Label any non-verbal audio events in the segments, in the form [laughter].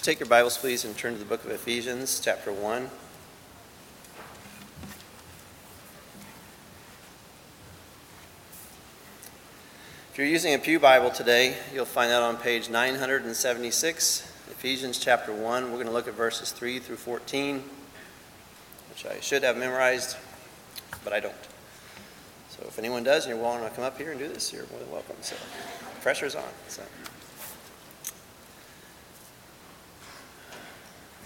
you take your Bibles, please, and turn to the book of Ephesians, chapter 1. If you're using a Pew Bible today, you'll find that on page 976, Ephesians chapter 1. We're going to look at verses 3 through 14, which I should have memorized, but I don't. So if anyone does and you're willing to come up here and do this, you're more than welcome. So pressure's on. So.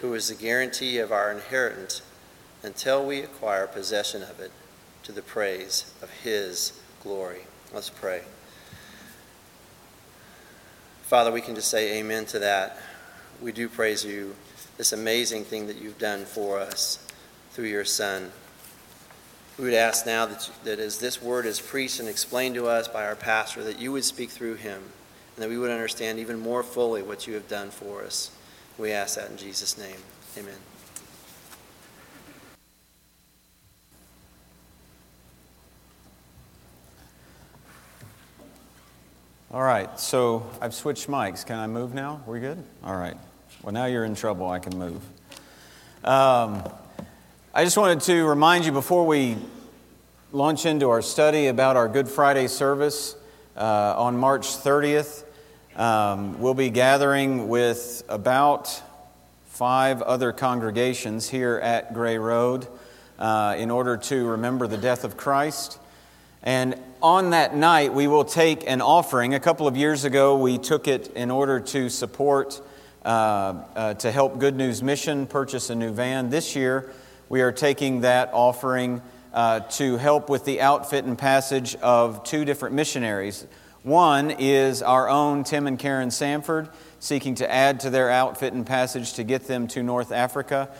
who is the guarantee of our inheritance until we acquire possession of it to the praise of his glory. Let's pray. Father, we can just say amen to that. We do praise you, this amazing thing that you've done for us through your Son. We would ask now that, that as this word is preached and explained to us by our pastor, that you would speak through him and that we would understand even more fully what you have done for us. We ask that in Jesus' name. Amen. All right, so I've switched mics. Can I move now? We're good? All right. Well, now you're in trouble. I can move. Um, I just wanted to remind you before we launch into our study about our Good Friday service uh, on March 30th. Um, we'll be gathering with about five other congregations here at Gray Road uh, in order to remember the death of Christ. And on that night, we will take an offering. A couple of years ago, we took it in order to support, uh, uh, to help Good News Mission purchase a new van. This year, we are taking that offering uh, to help with the outfit and passage of two different missionaries. One is our own Tim and Karen Sanford, seeking to add to their outfit and passage to get them to North Africa.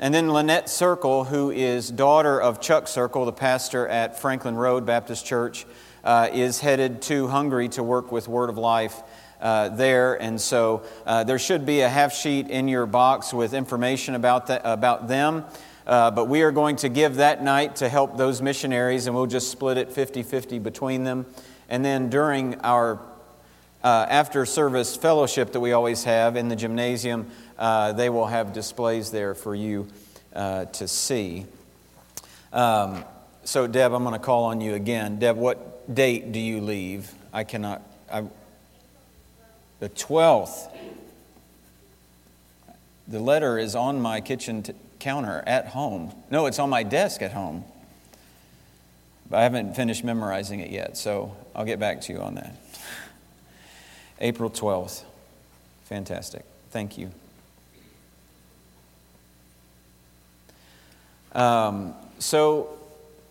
And then Lynette Circle, who is daughter of Chuck Circle, the pastor at Franklin Road Baptist Church, uh, is headed to Hungary to work with Word of Life uh, there. And so uh, there should be a half sheet in your box with information about, that, about them. Uh, but we are going to give that night to help those missionaries, and we'll just split it 50 50 between them. And then during our uh, after service fellowship that we always have in the gymnasium, uh, they will have displays there for you uh, to see. Um, so, Deb, I'm going to call on you again. Deb, what date do you leave? I cannot. I, the 12th. The letter is on my kitchen t- counter at home. No, it's on my desk at home. But I haven't finished memorizing it yet, so I'll get back to you on that. April 12th. Fantastic. Thank you. Um, so,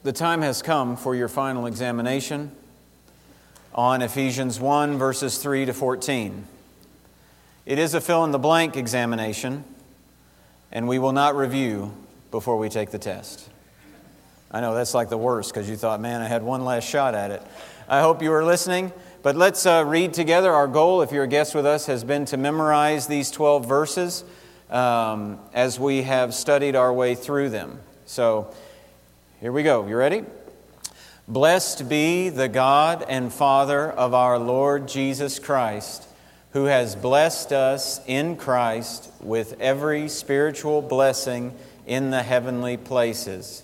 the time has come for your final examination on Ephesians 1, verses 3 to 14. It is a fill in the blank examination, and we will not review before we take the test. I know that's like the worst because you thought, man, I had one last shot at it. I hope you were listening. But let's uh, read together. Our goal, if you're a guest with us, has been to memorize these 12 verses. um, as we have studied our way through them. So here we go. You ready? Blessed be the God and Father of our Lord Jesus Christ, who has blessed us in Christ with every spiritual blessing in the heavenly places,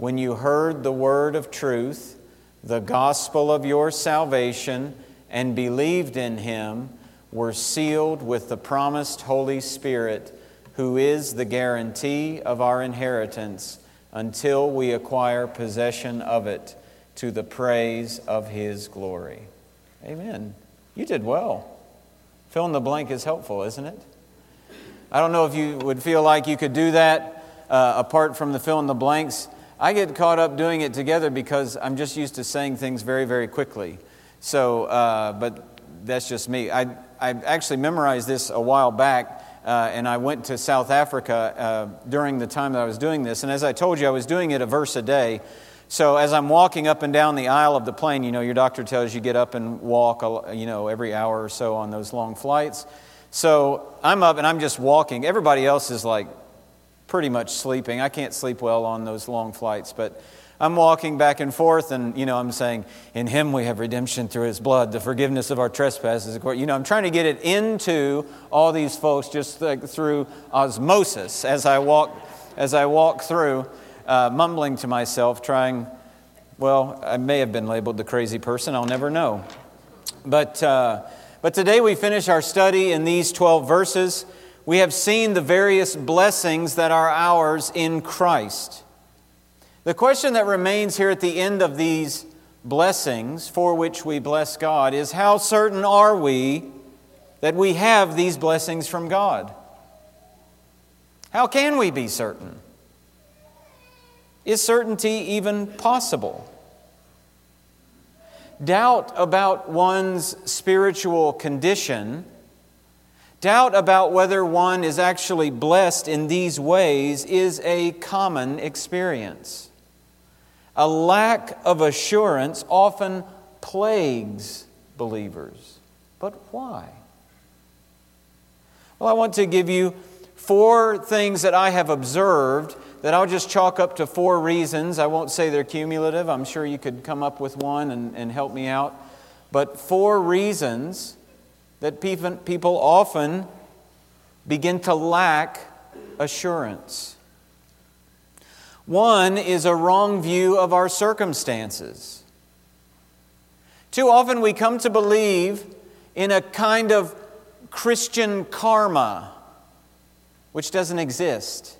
when you heard the word of truth, the gospel of your salvation, and believed in him, were sealed with the promised Holy Spirit, who is the guarantee of our inheritance until we acquire possession of it to the praise of His glory. Amen. You did well. Fill in the blank is helpful, isn't it? I don't know if you would feel like you could do that uh, apart from the fill in the blanks. I get caught up doing it together because I'm just used to saying things very, very quickly. So, uh, but that's just me. I, I actually memorized this a while back uh, and I went to South Africa uh, during the time that I was doing this. And as I told you, I was doing it a verse a day. So as I'm walking up and down the aisle of the plane, you know, your doctor tells you get up and walk, you know, every hour or so on those long flights. So I'm up and I'm just walking. Everybody else is like pretty much sleeping. I can't sleep well on those long flights, but I'm walking back and forth, and you know, I'm saying, "In Him we have redemption through His blood, the forgiveness of our trespasses." You know, I'm trying to get it into all these folks just like through osmosis as I walk, as I walk through, uh, mumbling to myself, trying. Well, I may have been labeled the crazy person. I'll never know. But uh, but today we finish our study in these 12 verses. We have seen the various blessings that are ours in Christ. The question that remains here at the end of these blessings for which we bless God is how certain are we that we have these blessings from God? How can we be certain? Is certainty even possible? Doubt about one's spiritual condition, doubt about whether one is actually blessed in these ways, is a common experience. A lack of assurance often plagues believers. But why? Well, I want to give you four things that I have observed that I'll just chalk up to four reasons. I won't say they're cumulative. I'm sure you could come up with one and, and help me out. But four reasons that people often begin to lack assurance. One is a wrong view of our circumstances. Too often we come to believe in a kind of Christian karma, which doesn't exist.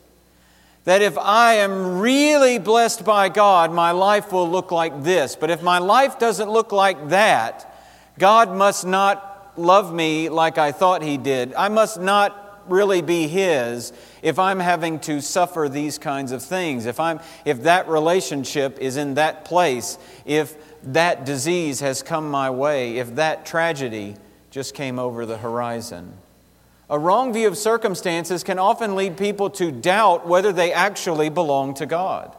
That if I am really blessed by God, my life will look like this. But if my life doesn't look like that, God must not love me like I thought He did. I must not really be His if I'm having to suffer these kinds of things, if, I'm, if that relationship is in that place, if that disease has come my way, if that tragedy just came over the horizon. A wrong view of circumstances can often lead people to doubt whether they actually belong to God.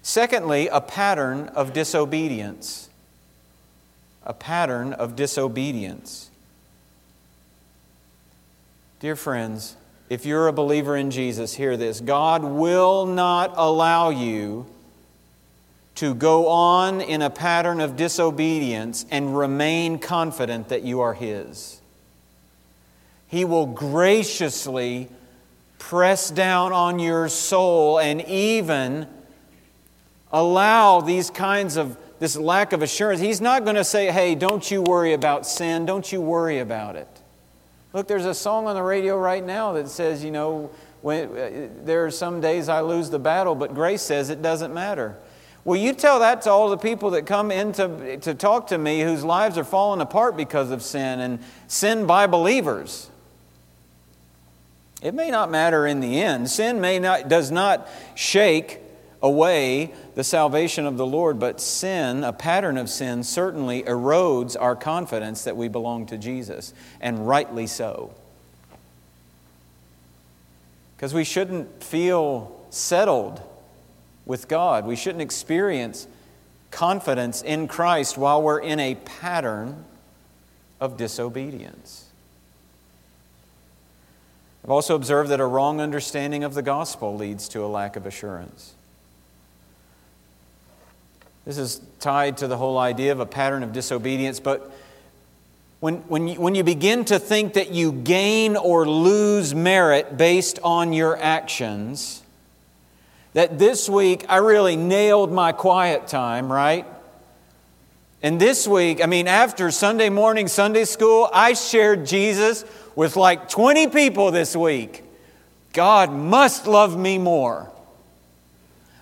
Secondly, a pattern of disobedience. A pattern of disobedience. Dear friends, if you're a believer in Jesus, hear this God will not allow you to go on in a pattern of disobedience and remain confident that you are His. He will graciously press down on your soul and even allow these kinds of this lack of assurance. He's not going to say, hey, don't you worry about sin, don't you worry about it. Look, there's a song on the radio right now that says, you know, when, uh, there are some days I lose the battle, but grace says it doesn't matter. Well, you tell that to all the people that come in to, to talk to me whose lives are falling apart because of sin and sin by believers. It may not matter in the end. Sin may not, does not shake away the salvation of the Lord, but sin, a pattern of sin, certainly erodes our confidence that we belong to Jesus, and rightly so. Because we shouldn't feel settled with God. We shouldn't experience confidence in Christ while we're in a pattern of disobedience. I've also observed that a wrong understanding of the gospel leads to a lack of assurance. This is tied to the whole idea of a pattern of disobedience, but when, when, you, when you begin to think that you gain or lose merit based on your actions, that this week I really nailed my quiet time, right? And this week, I mean, after Sunday morning Sunday school, I shared Jesus with like 20 people this week. God must love me more.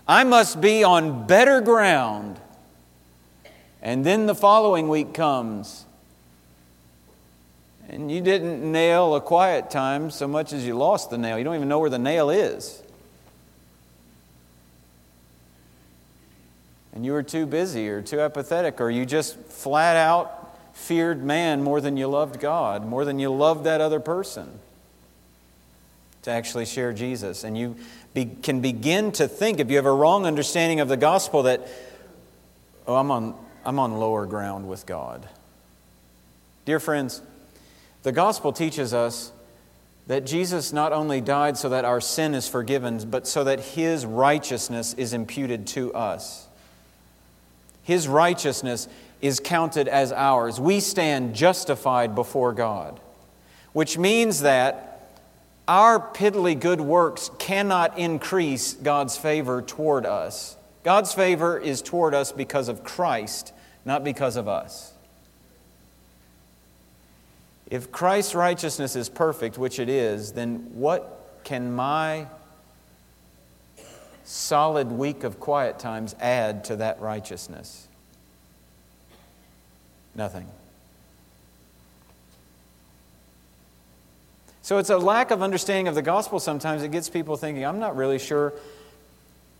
I must be on better ground. And then the following week comes. And you didn't nail a quiet time so much as you lost the nail. You don't even know where the nail is. And you were too busy or too apathetic, or you just flat out feared man more than you loved God, more than you loved that other person to actually share Jesus. And you be, can begin to think, if you have a wrong understanding of the gospel, that, oh, I'm on, I'm on lower ground with God. Dear friends, the gospel teaches us that Jesus not only died so that our sin is forgiven, but so that his righteousness is imputed to us. His righteousness is counted as ours. We stand justified before God, which means that our piddly good works cannot increase God's favor toward us. God's favor is toward us because of Christ, not because of us. If Christ's righteousness is perfect, which it is, then what can my solid week of quiet times add to that righteousness? Nothing. So it's a lack of understanding of the gospel sometimes that gets people thinking, I'm not really sure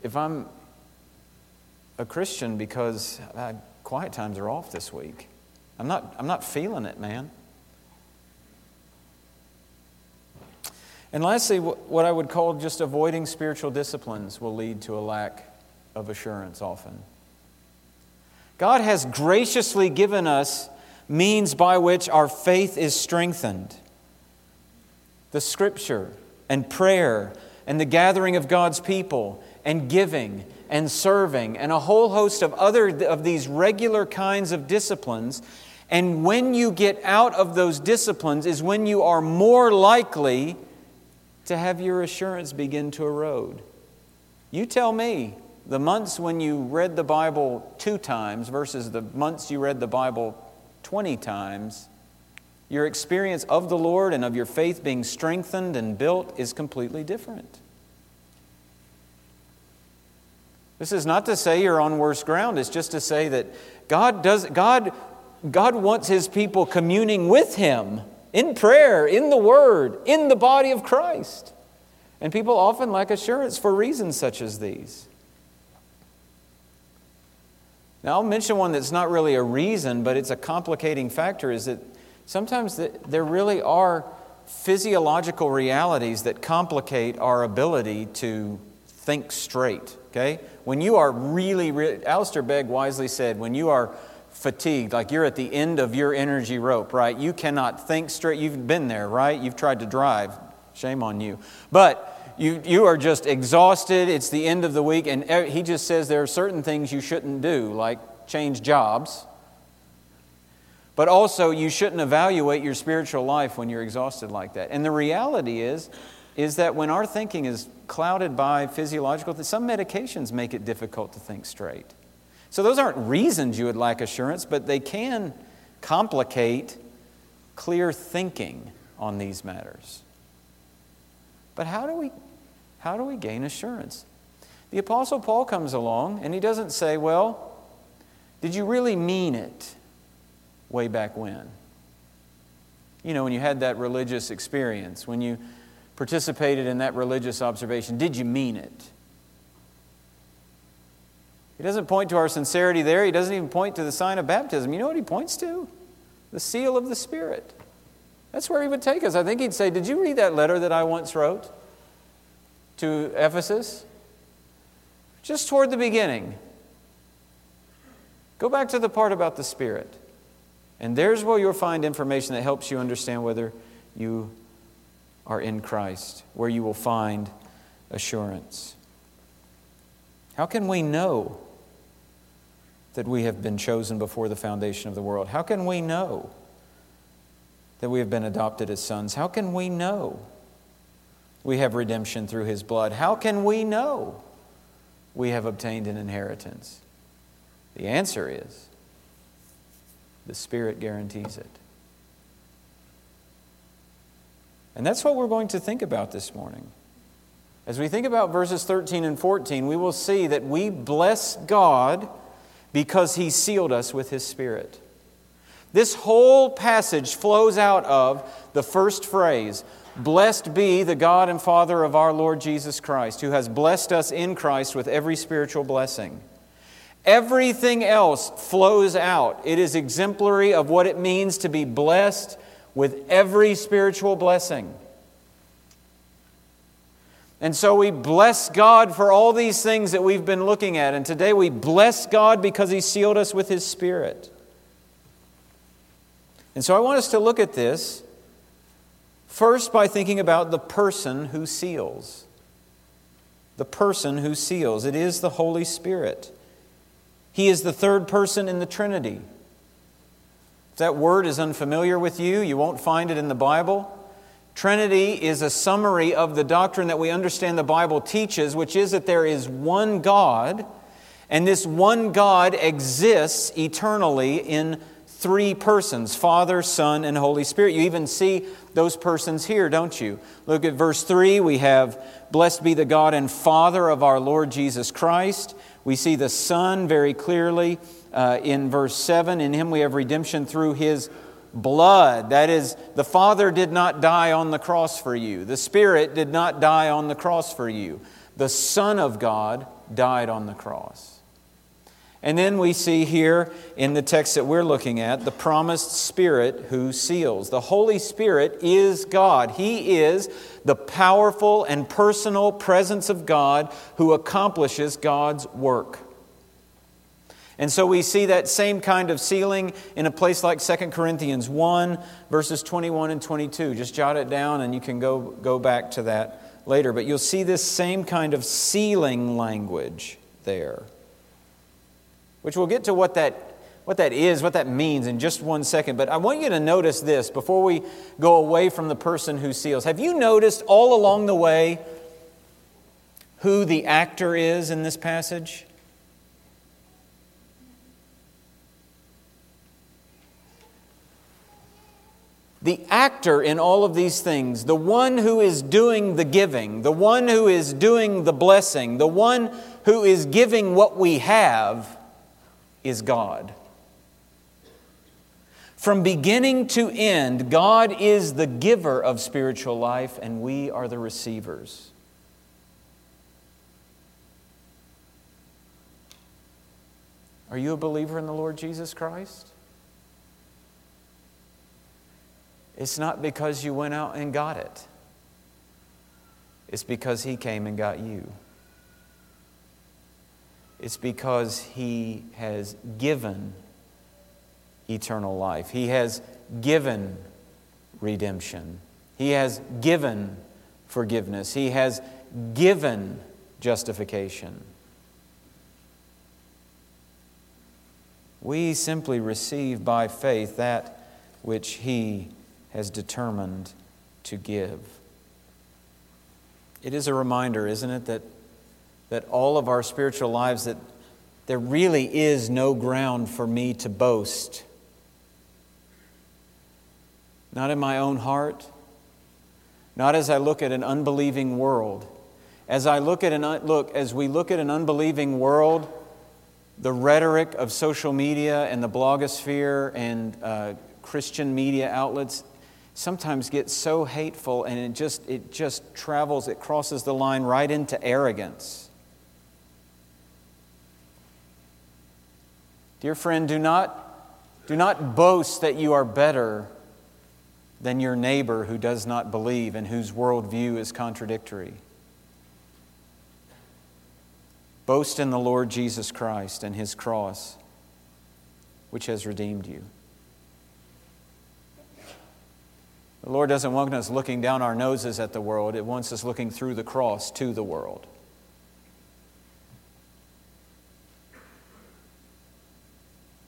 if I'm a Christian because uh, quiet times are off this week. I'm not, I'm not feeling it, man. And lastly, what I would call just avoiding spiritual disciplines will lead to a lack of assurance often. God has graciously given us means by which our faith is strengthened. The scripture and prayer and the gathering of God's people and giving and serving and a whole host of other of these regular kinds of disciplines. And when you get out of those disciplines is when you are more likely to have your assurance begin to erode. You tell me, the months when you read the Bible two times versus the months you read the Bible 20 times, your experience of the Lord and of your faith being strengthened and built is completely different. This is not to say you're on worse ground, it's just to say that God does God God wants his people communing with him in prayer, in the word, in the body of Christ. And people often lack assurance for reasons such as these. Now, I'll mention one that's not really a reason, but it's a complicating factor is that sometimes there really are physiological realities that complicate our ability to think straight. Okay? When you are really, really, Alistair Begg wisely said, when you are fatigued, like you're at the end of your energy rope, right? You cannot think straight. You've been there, right? You've tried to drive. Shame on you. But you, you are just exhausted. It's the end of the week. And he just says there are certain things you shouldn't do, like change jobs. But also, you shouldn't evaluate your spiritual life when you're exhausted like that. And the reality is, is that when our thinking is clouded by physiological things, some medications make it difficult to think straight. So those aren't reasons you would lack assurance, but they can complicate clear thinking on these matters. But how do we how do we gain assurance? The apostle Paul comes along and he doesn't say, "Well, did you really mean it way back when?" You know, when you had that religious experience, when you participated in that religious observation, did you mean it? He doesn't point to our sincerity there. He doesn't even point to the sign of baptism. You know what he points to? The seal of the Spirit. That's where he would take us. I think he'd say, Did you read that letter that I once wrote to Ephesus? Just toward the beginning. Go back to the part about the Spirit. And there's where you'll find information that helps you understand whether you are in Christ, where you will find assurance. How can we know that we have been chosen before the foundation of the world? How can we know that we have been adopted as sons? How can we know we have redemption through his blood? How can we know we have obtained an inheritance? The answer is the Spirit guarantees it. And that's what we're going to think about this morning. As we think about verses 13 and 14, we will see that we bless God because He sealed us with His Spirit. This whole passage flows out of the first phrase Blessed be the God and Father of our Lord Jesus Christ, who has blessed us in Christ with every spiritual blessing. Everything else flows out. It is exemplary of what it means to be blessed with every spiritual blessing. And so we bless God for all these things that we've been looking at. And today we bless God because He sealed us with His Spirit. And so I want us to look at this first by thinking about the person who seals. The person who seals. It is the Holy Spirit. He is the third person in the Trinity. If that word is unfamiliar with you, you won't find it in the Bible. Trinity is a summary of the doctrine that we understand the Bible teaches, which is that there is one God, and this one God exists eternally in three persons Father, Son, and Holy Spirit. You even see those persons here, don't you? Look at verse 3. We have, Blessed be the God and Father of our Lord Jesus Christ. We see the Son very clearly uh, in verse 7 In him we have redemption through his blood. That is, the Father did not die on the cross for you, the Spirit did not die on the cross for you. The Son of God died on the cross. And then we see here in the text that we're looking at the promised Spirit who seals. The Holy Spirit is God. He is the powerful and personal presence of God who accomplishes God's work. And so we see that same kind of sealing in a place like 2 Corinthians 1, verses 21 and 22. Just jot it down and you can go, go back to that later. But you'll see this same kind of sealing language there, which we'll get to what that, what that is, what that means in just one second. But I want you to notice this before we go away from the person who seals. Have you noticed all along the way who the actor is in this passage? the actor in all of these things, the one who is doing the giving, the one who is doing the blessing, the one who is giving what we have, is God. From beginning to end, God is the giver of spiritual life, and we are the receivers. Are you a believer in the Lord Jesus Christ? it's not because you went out and got it, it's because He came and got you. It's because He has given eternal life. He has given redemption. He has given forgiveness. He has given justification. We simply receive by faith that which He has determined to give. It is a reminder, isn't it, that, that all of our spiritual lives, that there really is no ground for me to boast not in my own heart, not as I look at an unbelieving world. As I look at an look as we look at an unbelieving world, the rhetoric of social media and the blogosphere and uh, Christian media outlets sometimes gets so hateful and it just it just travels it crosses the line right into arrogance. Dear friend, do not do not boast that you are better than your neighbor who does not believe and whose worldview is contradictory. Boast in the Lord Jesus Christ and his cross, which has redeemed you. The Lord doesn't want us looking down our noses at the world, it wants us looking through the cross to the world.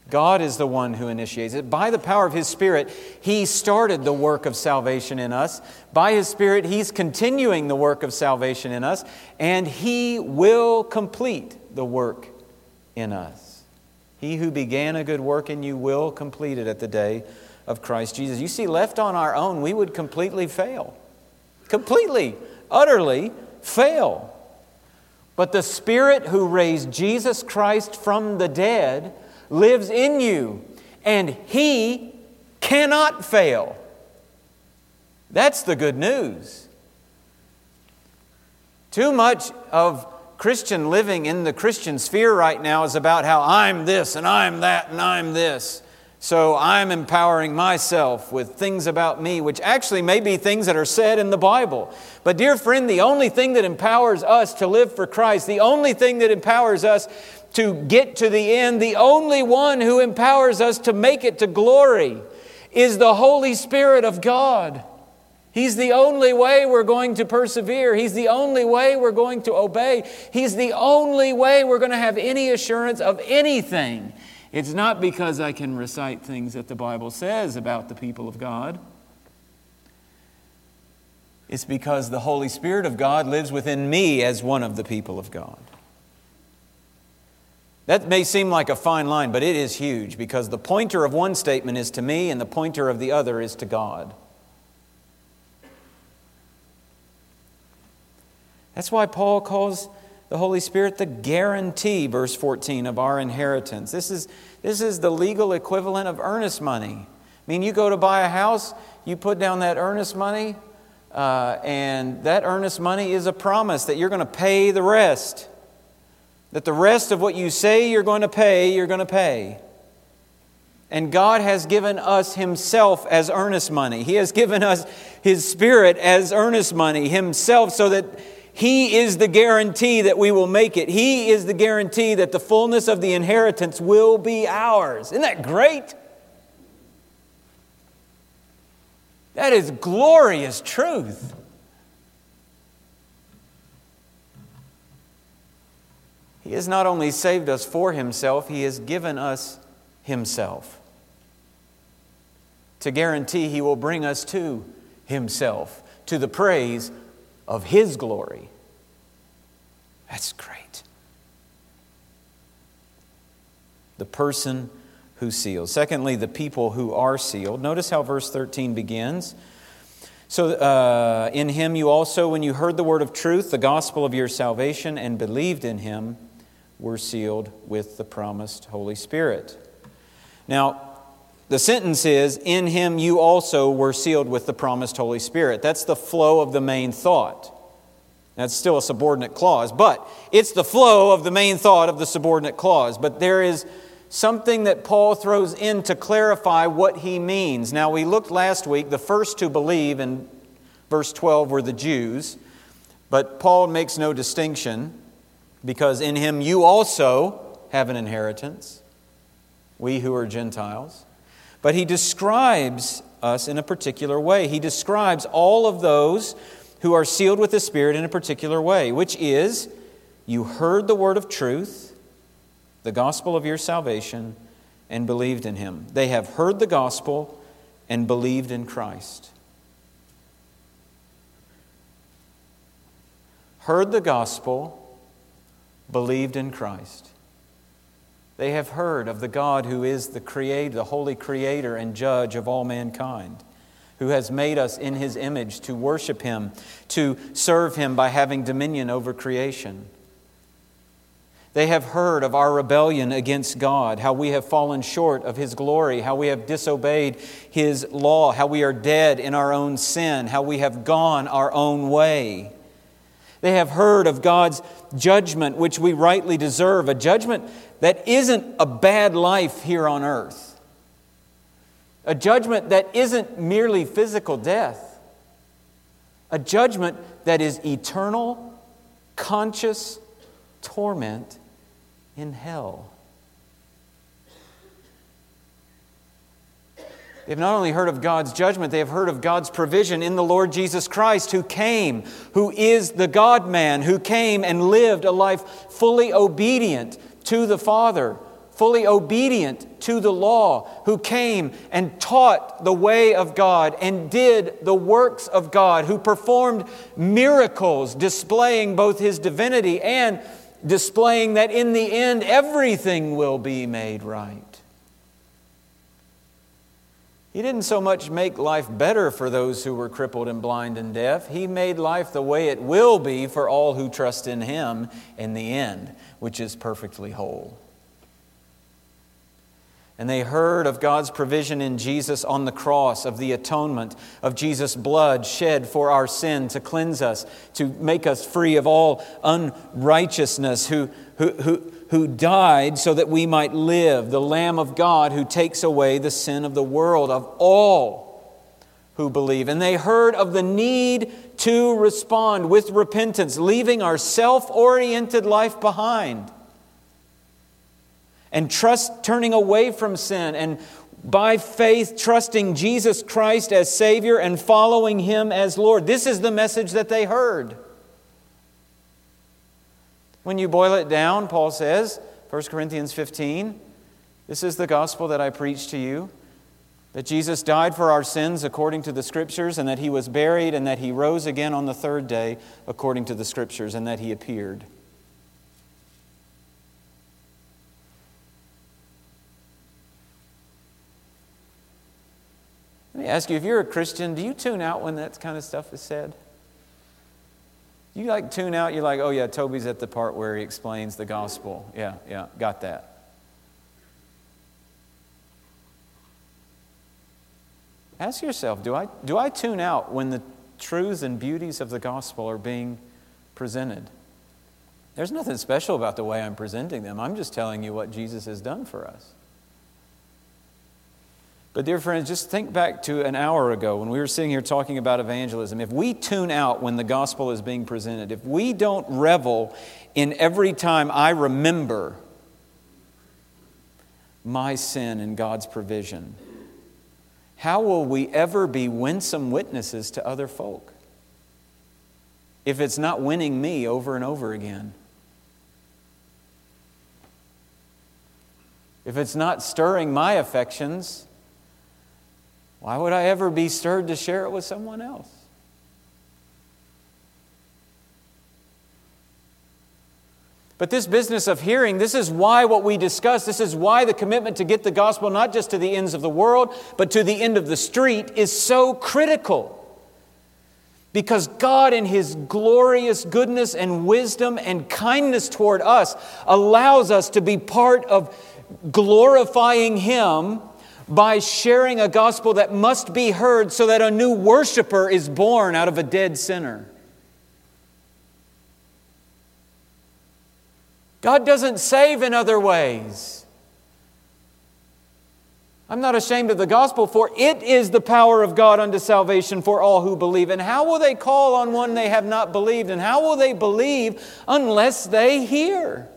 God is the one who initiates it. By the power of His Spirit, He started the work of salvation in us. By His Spirit, He's continuing the work of salvation in us, and He will complete the work in us. He who began a good work in you will complete it at the day of Christ Jesus. You see, left on our own, we would completely fail. Completely, utterly fail. But the Spirit who raised Jesus Christ from the dead, lives in you, and He cannot fail. That's the good news. Too much of Christian living in the Christian sphere right now is about how I'm this and I'm that and I'm this. So I'm empowering myself with things about me, which actually may be things that are said in the Bible. But, dear friend, the only thing that empowers us to live for Christ, the only thing that empowers us to get to the end, the only one who empowers us to make it to glory is the Holy Spirit of God. He's the only way we're going to persevere. He's the only way we're going to obey. He's the only way we're going to have any assurance of anything. It's not because I can recite things that the Bible says about the people of God. It's because the Holy Spirit of God lives within me as one of the people of God. That may seem like a fine line, but it is huge because the pointer of one statement is to me and the pointer of the other is to God. That's why Paul calls the Holy Spirit the guarantee, verse 14, of our inheritance. This is, this is the legal equivalent of earnest money. I mean, you go to buy a house, you put down that earnest money, uh, and that earnest money is a promise that you're going to pay the rest. That the rest of what you say you're going to pay, you're going to pay. And God has given us Himself as earnest money. He has given us His Spirit as earnest money, Himself, so that He is the guarantee that we will make it. He is the guarantee that the fullness of the inheritance will be ours. Isn't that great? That is glorious truth. He has not only saved us for Himself, He has given us Himself to guarantee He will bring us to Himself, to the praise of His glory. That's great. The person who seals. Secondly, the people who are sealed. Notice how verse 13 begins. So, uh, in him you also, when you heard the word of truth, the gospel of your salvation, and believed in him, were sealed with the promised Holy Spirit. Now, the sentence is, In him you also were sealed with the promised Holy Spirit. That's the flow of the main thought. That's still a subordinate clause, but it's the flow of the main thought of the subordinate clause. But there is something that Paul throws in to clarify what he means. Now, we looked last week, the first to believe in verse 12 were the Jews, but Paul makes no distinction because in him you also have an inheritance, we who are Gentiles. But he describes us in a particular way. He describes all of those who are sealed with the Spirit in a particular way, which is you heard the word of truth, the gospel of your salvation, and believed in him. They have heard the gospel and believed in Christ. Heard the gospel, believed in Christ. They have heard of the God who is the creator, the holy creator and judge of all mankind, who has made us in his image to worship him, to serve him by having dominion over creation. They have heard of our rebellion against God, how we have fallen short of His glory, how we have disobeyed His law, how we are dead in our own sin, how we have gone our own way. They have heard of God's judgment, which we rightly deserve, a judgment that isn't a bad life here on earth, a judgment that isn't merely physical death, a judgment that is eternal, conscious torment in hell. They've not only heard of God's judgment, they have heard of God's provision in the Lord Jesus Christ, who came, who is the God man, who came and lived a life fully obedient to the Father, fully obedient to the law, who came and taught the way of God and did the works of God, who performed miracles displaying both his divinity and displaying that in the end everything will be made right. He didn't so much make life better for those who were crippled and blind and deaf. He made life the way it will be for all who trust in Him in the end, which is perfectly whole. And they heard of God's provision in Jesus on the cross, of the atonement, of Jesus' blood shed for our sin to cleanse us, to make us free of all unrighteousness, who, who, who, who died so that we might live, the Lamb of God who takes away the sin of the world, of all who believe. And they heard of the need to respond with repentance, leaving our self oriented life behind and trust turning away from sin and by faith trusting Jesus Christ as Savior and following Him as Lord. This is the message that they heard. When you boil it down, Paul says, 1 Corinthians 15, this is the gospel that I preach to you that Jesus died for our sins according to the Scriptures, and that He was buried, and that He rose again on the third day according to the Scriptures, and that He appeared. Let me ask you if you're a Christian, do you tune out when that kind of stuff is said? You like tune out, you're like, oh yeah, Toby's at the part where he explains the gospel. Yeah, yeah, got that. Ask yourself do I, do I tune out when the truths and beauties of the gospel are being presented? There's nothing special about the way I'm presenting them. I'm just telling you what Jesus has done for us. But, dear friends, just think back to an hour ago when we were sitting here talking about evangelism. If we tune out when the gospel is being presented, if we don't revel in every time I remember my sin and God's provision, how will we ever be winsome witnesses to other folk? If it's not winning me over and over again. If it's not stirring my affections, why would I ever be stirred to share it with someone else? But this business of hearing, this is why what we discuss, this is why the commitment to get the gospel not just to the ends of the world, but to the end of the street is so critical. Because God, in His glorious goodness and wisdom and kindness toward us, allows us to be part of glorifying Him by sharing a gospel that must be heard so that a new worshiper is born out of a dead sinner. God doesn't save in other ways. I'm not ashamed of the gospel, for it is the power of God unto salvation for all who believe. And how will they call on one they have not believed? And how will they believe unless they hear?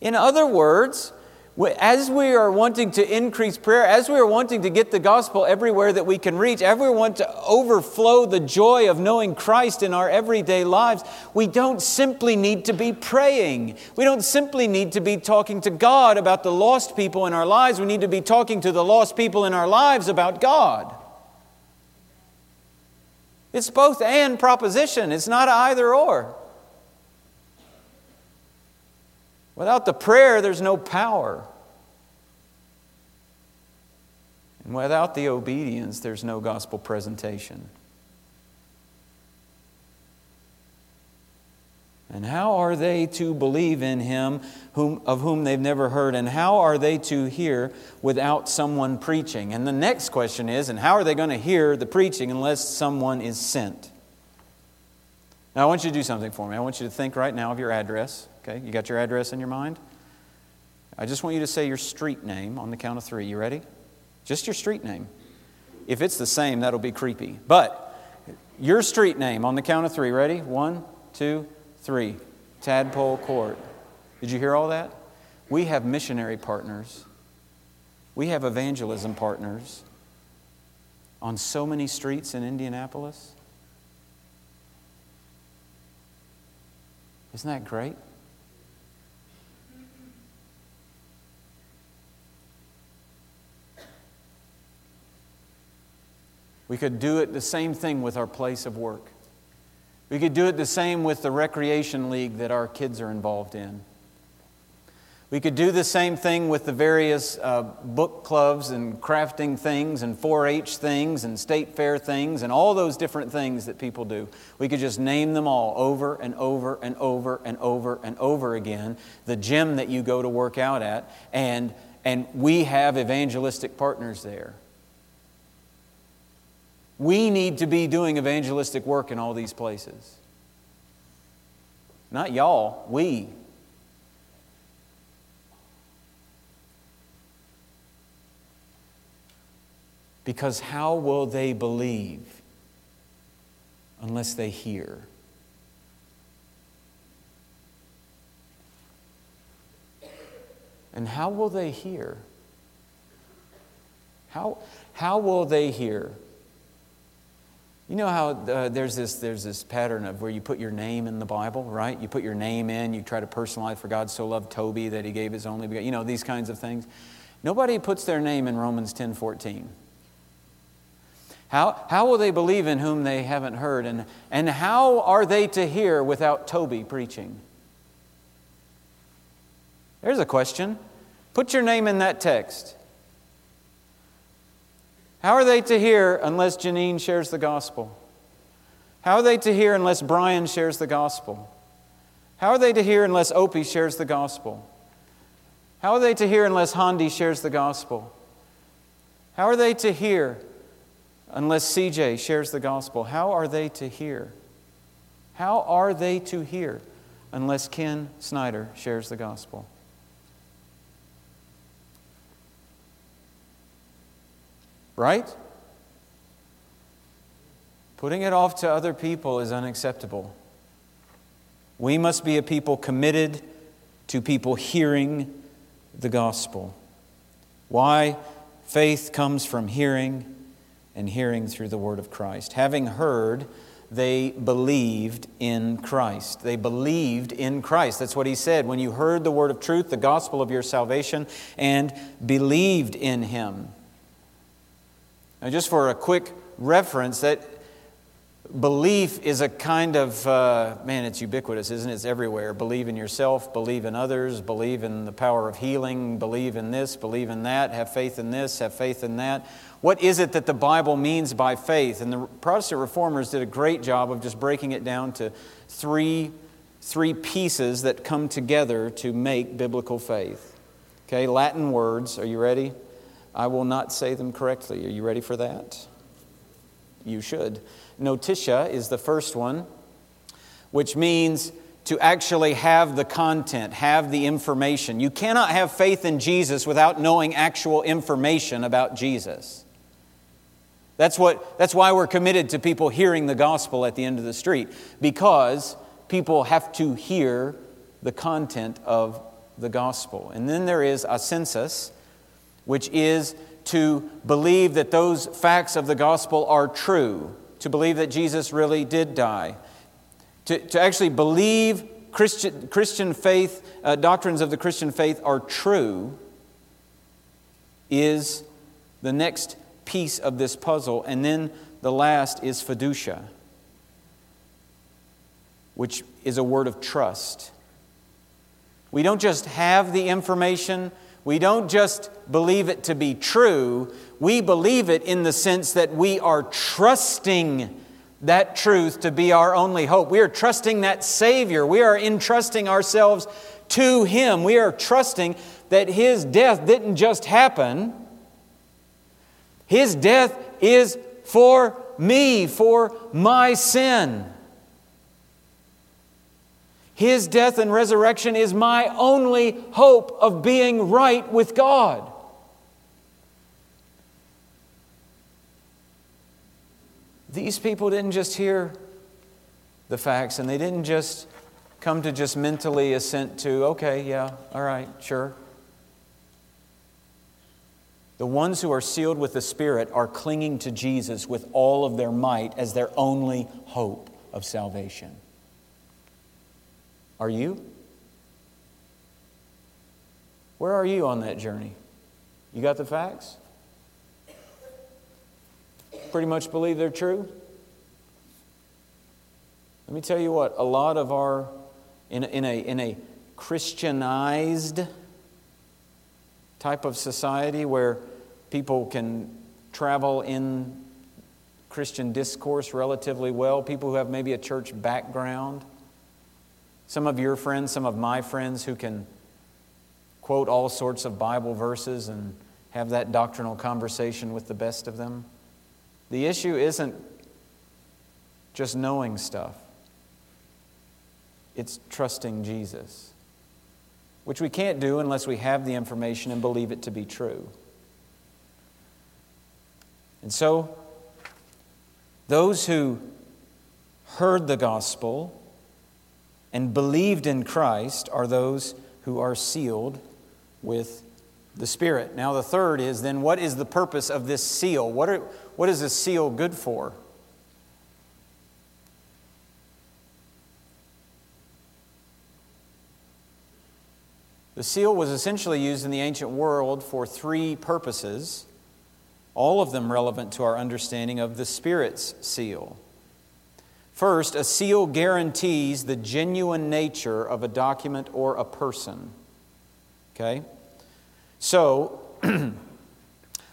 In other words, as we are wanting to increase prayer, as we are wanting to get the gospel everywhere that we can reach, as we want to overflow the joy of knowing Christ in our everyday lives, we don't simply need to be praying. We don't simply need to be talking to God about the lost people in our lives. We need to be talking to the lost people in our lives about God. It's both and proposition, it's not either or. Without the prayer, there's no power. And without the obedience, there's no gospel presentation. And how are they to believe in him whom, of whom they've never heard? And how are they to hear without someone preaching? And the next question is, and how are they going to hear the preaching unless someone is sent? Now, I want you to do something for me. I want you to think right now of your address. Okay, you got your address in your mind? I just want you to say your street name on the count of three. You ready? Just your street name. If it's the same, that'll be creepy. But your street name on the count of three. Ready? One, two, three. Tadpole Court. Did you hear all that? We have missionary partners. We have evangelism partners on so many streets in Indianapolis. Isn't that great? We could do it the same thing with our place of work. We could do it the same with the recreation league that our kids are involved in. We could do the same thing with the various uh, book clubs and crafting things and 4 H things and state fair things and all those different things that people do. We could just name them all over and over and over and over and over again. The gym that you go to work out at, and, and we have evangelistic partners there. We need to be doing evangelistic work in all these places. Not y'all, we. Because how will they believe unless they hear? And how will they hear? How, how will they hear? You know how uh, there's, this, there's this pattern of where you put your name in the Bible, right? You put your name in, you try to personalize, for God so loved Toby that he gave his only begotten, you know, these kinds of things. Nobody puts their name in Romans 10 14. How, how will they believe in whom they haven't heard? And, and how are they to hear without Toby preaching? There's a question. Put your name in that text. How are they to hear unless Janine shares the gospel? How are they to hear unless Brian shares the gospel? How are they to hear unless Opie shares the gospel? How are they to hear unless Hondi shares the gospel? How are they to hear unless CJ shares the gospel? How are they to hear? How are they to hear unless Ken Snyder shares the gospel? Right? Putting it off to other people is unacceptable. We must be a people committed to people hearing the gospel. Why? Faith comes from hearing, and hearing through the word of Christ. Having heard, they believed in Christ. They believed in Christ. That's what he said. When you heard the word of truth, the gospel of your salvation, and believed in him. Now, just for a quick reference, that belief is a kind of, uh, man, it's ubiquitous, isn't it? It's everywhere. Believe in yourself, believe in others, believe in the power of healing, believe in this, believe in that, have faith in this, have faith in that. What is it that the Bible means by faith? And the Protestant reformers did a great job of just breaking it down to three, three pieces that come together to make biblical faith. Okay, Latin words. Are you ready? I will not say them correctly. Are you ready for that? You should. Notitia is the first one, which means to actually have the content, have the information. You cannot have faith in Jesus without knowing actual information about Jesus. That's, what, that's why we're committed to people hearing the gospel at the end of the street, because people have to hear the content of the gospel. And then there is assensus, which is to believe that those facts of the gospel are true, to believe that Jesus really did die, to, to actually believe Christian, Christian faith, uh, doctrines of the Christian faith are true, is the next piece of this puzzle. And then the last is fiducia, which is a word of trust. We don't just have the information, we don't just believe it to be true, we believe it in the sense that we are trusting that truth to be our only hope. We are trusting that Savior. We are entrusting ourselves to Him. We are trusting that His death didn't just happen, His death is for me, for my sin. His death and resurrection is my only hope of being right with God. These people didn't just hear the facts and they didn't just come to just mentally assent to, okay, yeah, all right, sure. The ones who are sealed with the Spirit are clinging to Jesus with all of their might as their only hope of salvation. Are you? Where are you on that journey? You got the facts? Pretty much believe they're true? Let me tell you what, a lot of our, in in a, in a Christianized type of society where people can travel in Christian discourse relatively well, people who have maybe a church background, some of your friends, some of my friends who can quote all sorts of Bible verses and have that doctrinal conversation with the best of them. The issue isn't just knowing stuff, it's trusting Jesus, which we can't do unless we have the information and believe it to be true. And so, those who heard the gospel and believed in Christ are those who are sealed with the Spirit. Now, the third is then what is the purpose of this seal? What, are, what is this seal good for? The seal was essentially used in the ancient world for three purposes, all of them relevant to our understanding of the Spirit's seal. First, a seal guarantees the genuine nature of a document or a person. Okay? So, [clears throat]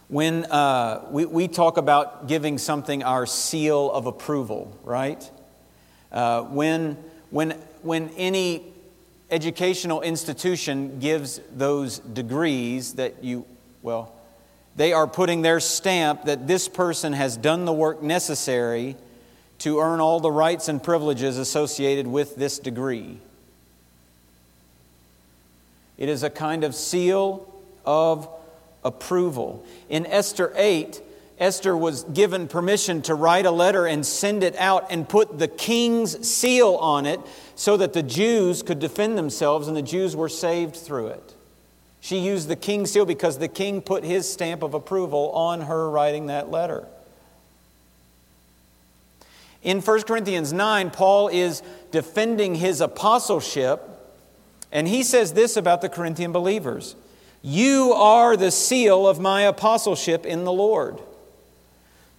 when uh, we, we talk about giving something our seal of approval, right? Uh, when, when, when any educational institution gives those degrees that you, well, they are putting their stamp that this person has done the work necessary to earn all the rights and privileges associated with this degree. It is a kind of seal of approval. In Esther 8, Esther was given permission to write a letter and send it out and put the king's seal on it so that the Jews could defend themselves and the Jews were saved through it. She used the king's seal because the king put his stamp of approval on her writing that letter. In 1 Corinthians 9, Paul is defending his apostleship, and he says this about the Corinthian believers You are the seal of my apostleship in the Lord.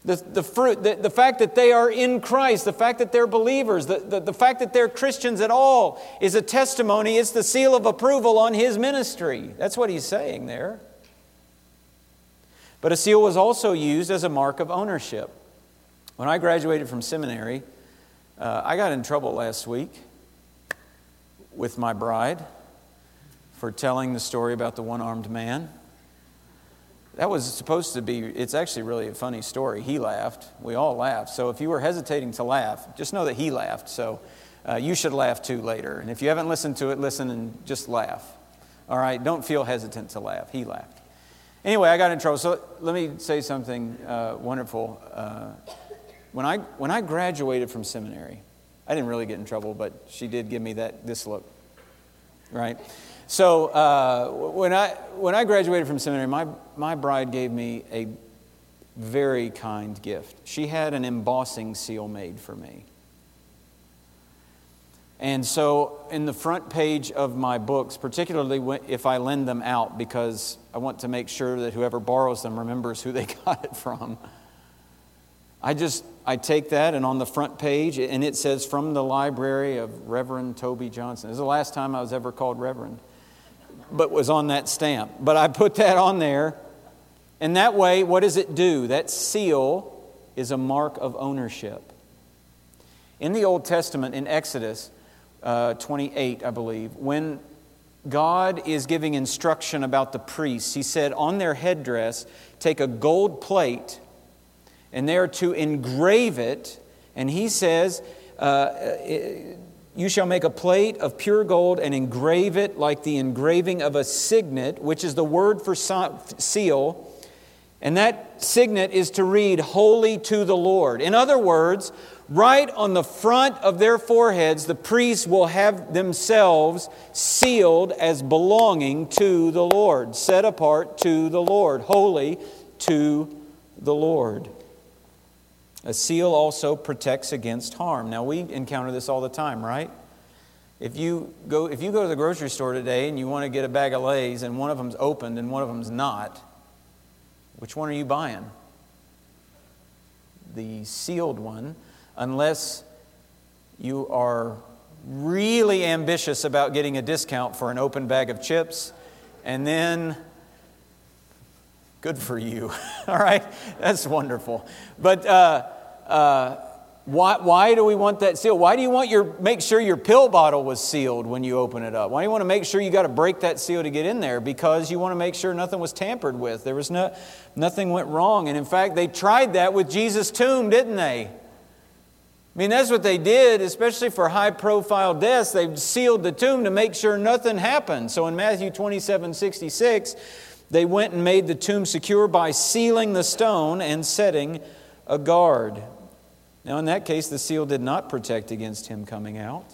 The, the, fruit, the, the fact that they are in Christ, the fact that they're believers, the, the, the fact that they're Christians at all is a testimony. It's the seal of approval on his ministry. That's what he's saying there. But a seal was also used as a mark of ownership. When I graduated from seminary, uh, I got in trouble last week with my bride for telling the story about the one armed man. That was supposed to be, it's actually really a funny story. He laughed. We all laughed. So if you were hesitating to laugh, just know that he laughed. So uh, you should laugh too later. And if you haven't listened to it, listen and just laugh. All right? Don't feel hesitant to laugh. He laughed. Anyway, I got in trouble. So let me say something uh, wonderful. Uh, when, I, when I graduated from seminary, I didn't really get in trouble, but she did give me that this look, right? So uh, when, I, when I graduated from seminary, my, my bride gave me a very kind gift. She had an embossing seal made for me. And so, in the front page of my books, particularly if I lend them out, because I want to make sure that whoever borrows them remembers who they [laughs] got it from, I just I take that and on the front page, and it says from the library of Reverend Toby Johnson. This is the last time I was ever called Reverend, but was on that stamp. But I put that on there, and that way, what does it do? That seal is a mark of ownership. In the Old Testament, in Exodus, uh, 28, I believe, when God is giving instruction about the priests, He said, on their headdress, take a gold plate and they are to engrave it. And He says, uh, You shall make a plate of pure gold and engrave it like the engraving of a signet, which is the word for seal. And that signet is to read, Holy to the Lord. In other words, right on the front of their foreheads, the priests will have themselves sealed as belonging to the Lord, set apart to the Lord, holy to the Lord. A seal also protects against harm. Now, we encounter this all the time, right? If you, go, if you go to the grocery store today and you want to get a bag of Lay's and one of them's opened and one of them's not, which one are you buying? The sealed one unless you are really ambitious about getting a discount for an open bag of chips, and then good for you. [laughs] All right? That's wonderful. But uh, uh, why, why do we want that seal? Why do you want your make sure your pill bottle was sealed when you open it up? Why do you want to make sure you got to break that seal to get in there? Because you want to make sure nothing was tampered with. There was no nothing went wrong. And in fact, they tried that with Jesus' tomb, didn't they? I mean, that's what they did, especially for high profile deaths. They sealed the tomb to make sure nothing happened. So in Matthew 27 66, they went and made the tomb secure by sealing the stone and setting a guard. Now, in that case, the seal did not protect against him coming out.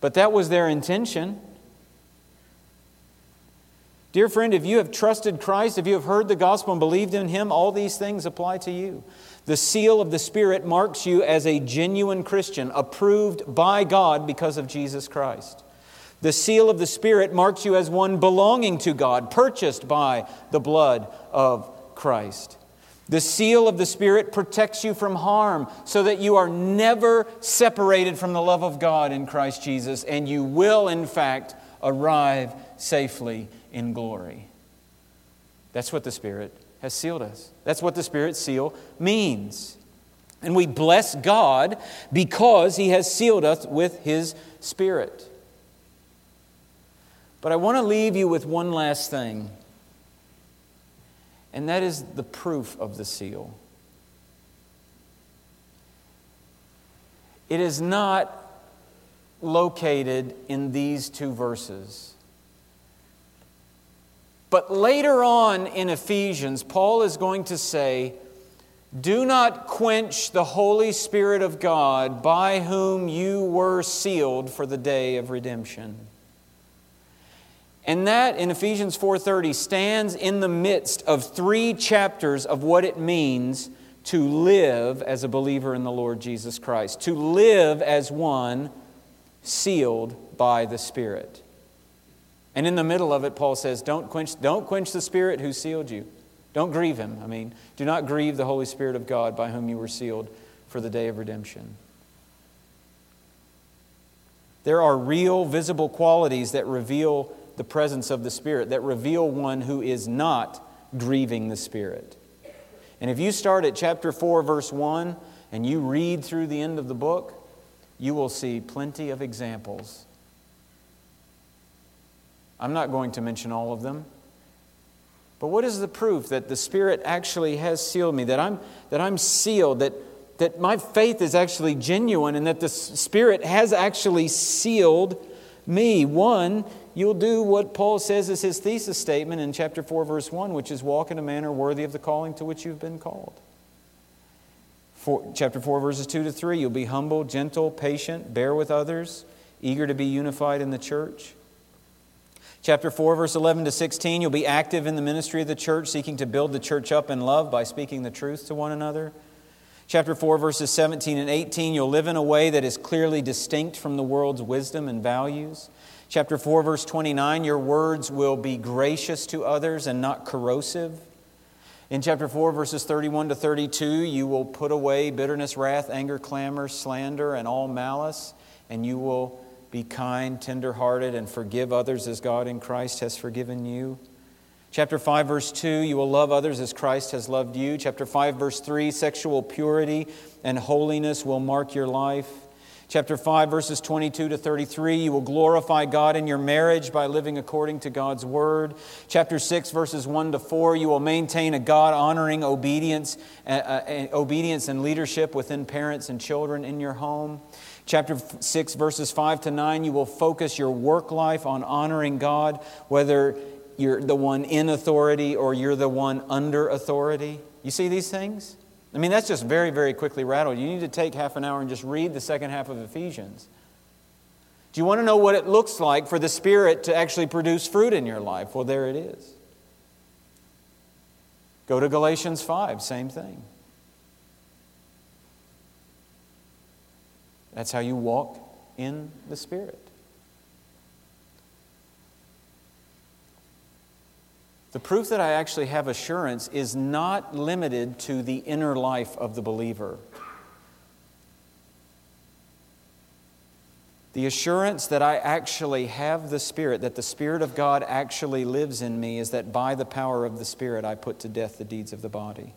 But that was their intention. Dear friend, if you have trusted Christ, if you have heard the gospel and believed in him, all these things apply to you. The seal of the Spirit marks you as a genuine Christian, approved by God because of Jesus Christ. The seal of the Spirit marks you as one belonging to God, purchased by the blood of Christ. The seal of the Spirit protects you from harm so that you are never separated from the love of God in Christ Jesus, and you will, in fact, arrive safely in glory. That's what the Spirit has sealed us. That's what the Spirit seal means. And we bless God because He has sealed us with His Spirit. But I want to leave you with one last thing, and that is the proof of the seal. It is not located in these two verses. But later on in Ephesians, Paul is going to say, Do not quench the Holy Spirit of God by whom you were sealed for the day of redemption. And that in Ephesians 4:30 stands in the midst of 3 chapters of what it means to live as a believer in the Lord Jesus Christ, to live as one sealed by the Spirit. And in the middle of it, Paul says, Don't quench, don't quench the Spirit who sealed you. Don't grieve him. I mean, do not grieve the Holy Spirit of God by whom you were sealed for the day of redemption. There are real, visible qualities that reveal the presence of the Spirit, that reveal one who is not grieving the Spirit. And if you start at chapter 4, verse 1, and you read through the end of the book, you will see plenty of examples I'm not going to mention all of them. But what is the proof that the Spirit actually has sealed me, that I'm, that I'm sealed, that, that my faith is actually genuine and that the Spirit has actually sealed me. One, you'll do what Paul says is his thesis statement in chapter 4, verse 1, which is walk in a manner worthy of the calling to which you've been called. Four, chapter 4, verses 2 to 3, you'll be humble, gentle, patient, bear with others, eager to be unified in the church. Chapter 4, verse 11 to 16, you'll be active in the ministry of the church, seeking to build the church up in love by speaking the truth to one another. Chapter 4, verses 17 and 18, you'll live in a way that is clearly distinct from the world's wisdom and values. Chapter 4, verse 29, your words will be gracious to others and not corrosive. In chapter 4, verses 31 to 32, you will put away bitterness, wrath, anger, clamor, slander, and all malice, and you will be kind, tenderhearted, and forgive others as God in Christ has forgiven you. Chapter 5, verse 2, you will love others as Christ has loved you. Chapter 5, verse 3, sexual purity and holiness will mark your life. Chapter 5, verses 22 to 33, you will glorify God in your marriage by living according to God's word. Chapter 6, verses 1 to 4, you will maintain a God honoring obedience, uh, uh, obedience and leadership within parents and children in your home. Chapter 6, verses 5 to 9, you will focus your work life on honoring God, whether you're the one in authority or you're the one under authority. You see these things? I mean, that's just very, very quickly rattled. You need to take half an hour and just read the second half of Ephesians. Do you want to know what it looks like for the Spirit to actually produce fruit in your life? Well, there it is. Go to Galatians 5, same thing. That's how you walk in the Spirit. The proof that I actually have assurance is not limited to the inner life of the believer. The assurance that I actually have the Spirit, that the Spirit of God actually lives in me, is that by the power of the Spirit I put to death the deeds of the body.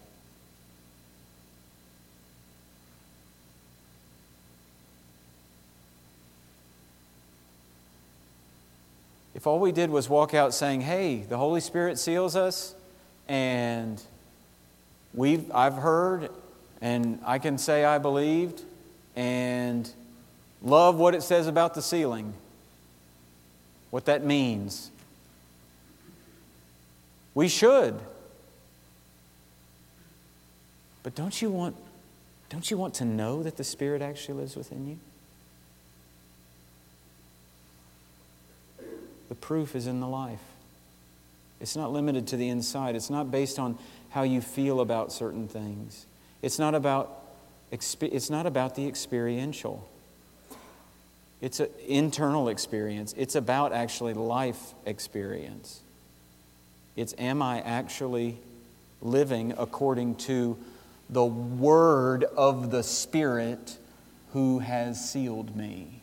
If all we did was walk out saying, hey, the Holy Spirit seals us, and we've, I've heard, and I can say I believed, and love what it says about the sealing, what that means. We should. But don't you want, don't you want to know that the Spirit actually lives within you? The proof is in the life. It's not limited to the inside. It's not based on how you feel about certain things. It's not about, it's not about the experiential. It's an internal experience. It's about actually life experience. It's am I actually living according to the word of the Spirit who has sealed me?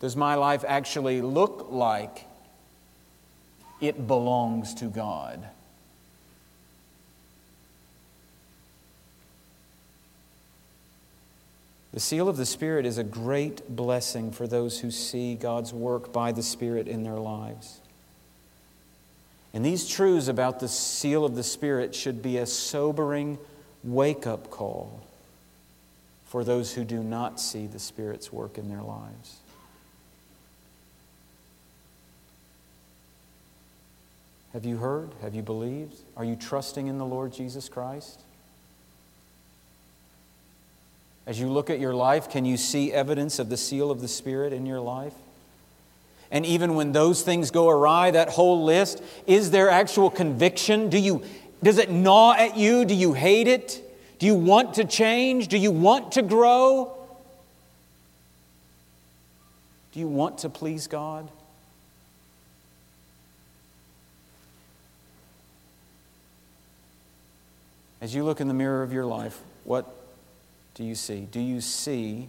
Does my life actually look like it belongs to God? The seal of the Spirit is a great blessing for those who see God's work by the Spirit in their lives. And these truths about the seal of the Spirit should be a sobering wake up call for those who do not see the Spirit's work in their lives. Have you heard? Have you believed? Are you trusting in the Lord Jesus Christ? As you look at your life, can you see evidence of the seal of the Spirit in your life? And even when those things go awry, that whole list, is there actual conviction? Do you, does it gnaw at you? Do you hate it? Do you want to change? Do you want to grow? Do you want to please God? As you look in the mirror of your life, what do you see? Do you see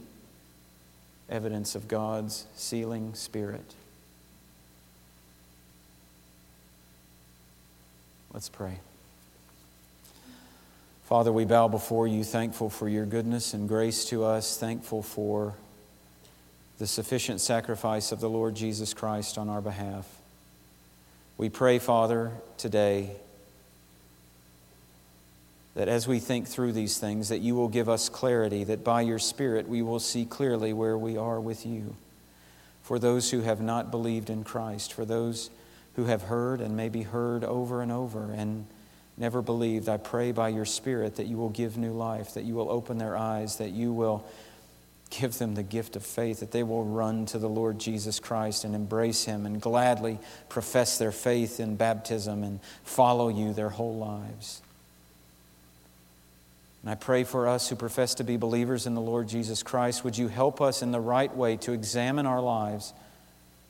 evidence of God's sealing spirit? Let's pray. Father, we bow before you, thankful for your goodness and grace to us, thankful for the sufficient sacrifice of the Lord Jesus Christ on our behalf. We pray, Father, today that as we think through these things, that you will give us clarity, that by your Spirit we will see clearly where we are with you. For those who have not believed in Christ, for those who have heard and maybe heard over and over and never believed, I pray by your Spirit that you will give new life, that you will open their eyes, that you will give them the gift of faith, that they will run to the Lord Jesus Christ and embrace him and gladly profess their faith in baptism and follow you their whole lives. And I pray for us who profess to be believers in the Lord Jesus Christ, would you help us in the right way to examine our lives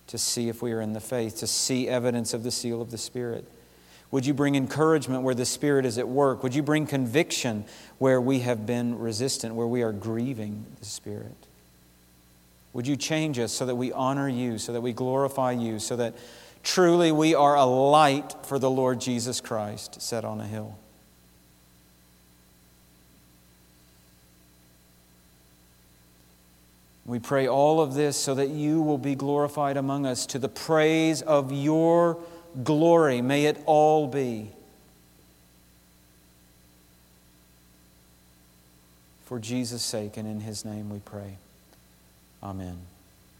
to see if we are in the faith, to see evidence of the seal of the Spirit? Would you bring encouragement where the Spirit is at work? Would you bring conviction where we have been resistant, where we are grieving the Spirit? Would you change us so that we honor you, so that we glorify you, so that truly we are a light for the Lord Jesus Christ set on a hill? We pray all of this so that you will be glorified among us to the praise of your glory. May it all be. For Jesus' sake and in his name we pray. Amen.